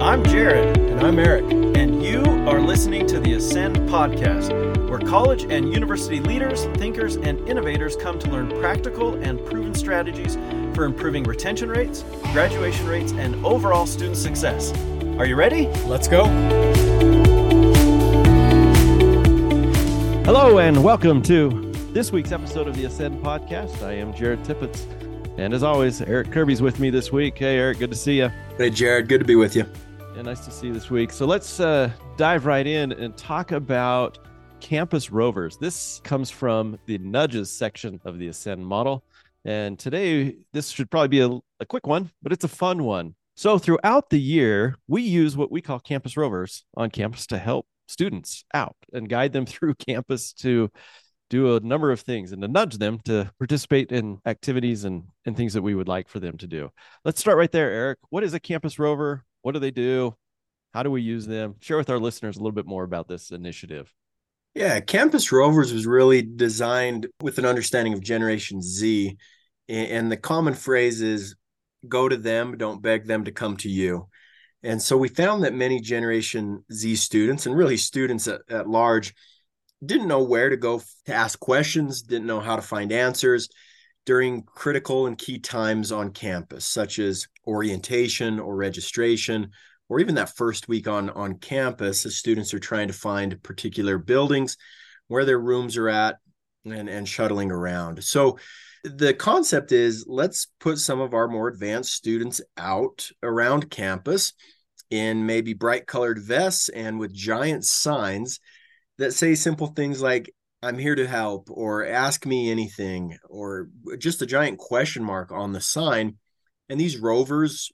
I'm Jared. And I'm Eric. And you are listening to the Ascend Podcast, where college and university leaders, thinkers, and innovators come to learn practical and proven strategies for improving retention rates, graduation rates, and overall student success. Are you ready? Let's go. Hello, and welcome to this week's episode of the Ascend Podcast. I am Jared Tippett. And as always, Eric Kirby's with me this week. Hey, Eric, good to see you. Hey, Jared, good to be with you. Yeah, nice to see you this week. So let's uh, dive right in and talk about campus rovers. This comes from the nudges section of the Ascend model. And today, this should probably be a, a quick one, but it's a fun one. So, throughout the year, we use what we call campus rovers on campus to help students out and guide them through campus to do a number of things and to nudge them to participate in activities and, and things that we would like for them to do. Let's start right there, Eric. What is a campus rover? What do they do? How do we use them? Share with our listeners a little bit more about this initiative. Yeah, Campus Rovers was really designed with an understanding of Generation Z. And the common phrase is go to them, don't beg them to come to you. And so we found that many Generation Z students and really students at, at large didn't know where to go to ask questions, didn't know how to find answers during critical and key times on campus, such as orientation or registration, or even that first week on, on campus as students are trying to find particular buildings where their rooms are at and, and shuttling around. So the concept is let's put some of our more advanced students out around campus in maybe bright colored vests and with giant signs that say simple things like I'm here to help or ask me anything or just a giant question mark on the sign. And these rovers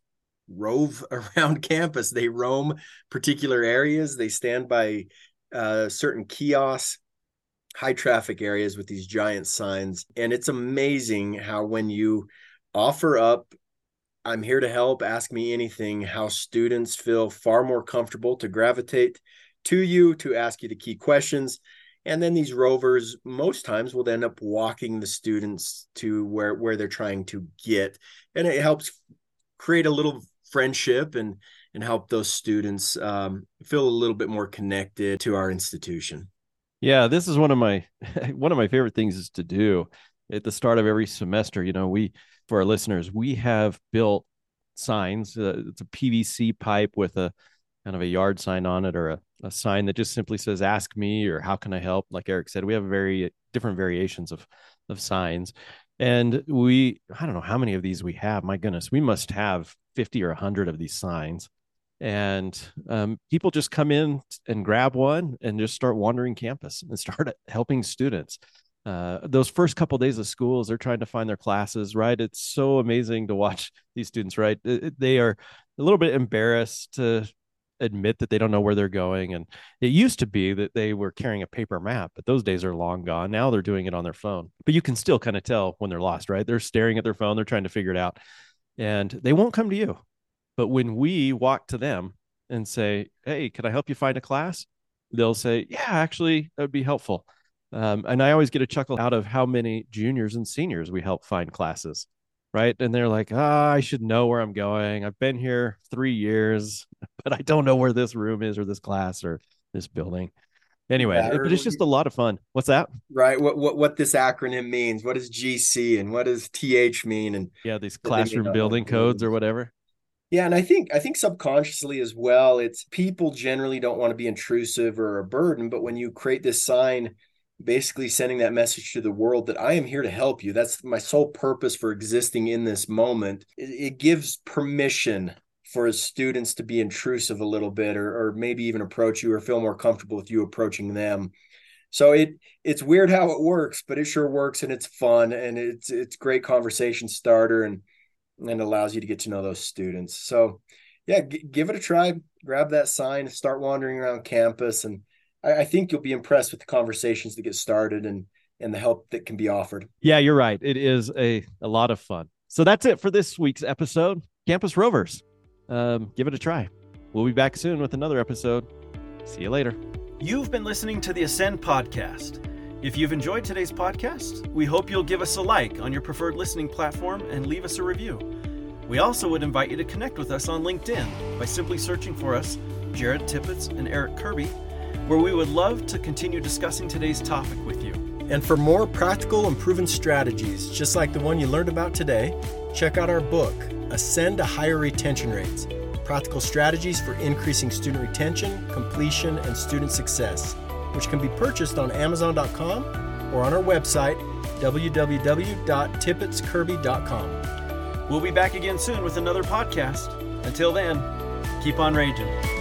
rove around campus. They roam particular areas. They stand by uh, certain kiosks, high traffic areas with these giant signs. And it's amazing how when you offer up, I'm here to help, ask me anything, how students feel far more comfortable to gravitate to you to ask you the key questions. And then these rovers most times will end up walking the students to where, where they're trying to get. And it helps create a little friendship and and help those students um, feel a little bit more connected to our institution. Yeah, this is one of my one of my favorite things is to do at the start of every semester. You know, we for our listeners, we have built signs. Uh, it's a PVC pipe with a kind of a yard sign on it or a, a sign that just simply says ask me or how can i help? Like eric said we have very different variations of of signs. And we i don't know how many of these we have my goodness we must have 50 or 100 of these signs. And um, people just come in and grab one and just start wandering campus and start helping students. Uh, those first couple days of school as they're trying to find their classes right? It's so amazing to watch these students right? They are a little bit embarrassed to admit that they don't know where they're going. And it used to be that they were carrying a paper map, but those days are long gone. Now they're doing it on their phone. But you can still kind of tell when they're lost, right? They're staring at their phone, they're trying to figure it out. And they won't come to you. But when we walk to them and say, Hey, can I help you find a class? They'll say, Yeah, actually, that would be helpful. Um, and I always get a chuckle out of how many juniors and seniors we help find classes right? And they're like, ah, I should know where I'm going. I've been here three years, but I don't know where this room is or this class or this building. Anyway, yeah, but it's just a lot of fun. What's that? Right. What what what this acronym means? What does GC and what does TH mean? And yeah, these classroom building codes or whatever. Yeah, and I think I think subconsciously as well, it's people generally don't want to be intrusive or a burden, but when you create this sign basically sending that message to the world that I am here to help you. That's my sole purpose for existing in this moment. It, it gives permission for students to be intrusive a little bit or, or maybe even approach you or feel more comfortable with you approaching them. So it it's weird how it works, but it sure works and it's fun and it's it's great conversation starter and and allows you to get to know those students. So yeah, g- give it a try. Grab that sign, start wandering around campus and I, I think you'll be impressed with the conversations that get started and and the help that can be offered. Yeah, you're right. It is a, a lot of fun. So that's it for this week's episode. Campus Rovers. Um, give it a try. We'll be back soon with another episode. See you later. You've been listening to the Ascend podcast. If you've enjoyed today's podcast, we hope you'll give us a like on your preferred listening platform and leave us a review. We also would invite you to connect with us on LinkedIn by simply searching for us, Jared Tippett and Eric Kirby, where we would love to continue discussing today's topic with you. And for more practical and proven strategies, just like the one you learned about today, check out our book, Ascend to Higher Retention Rates Practical Strategies for Increasing Student Retention, Completion, and Student Success, which can be purchased on Amazon.com or on our website, www.tippettskirby.com. We'll be back again soon with another podcast. Until then, keep on raging.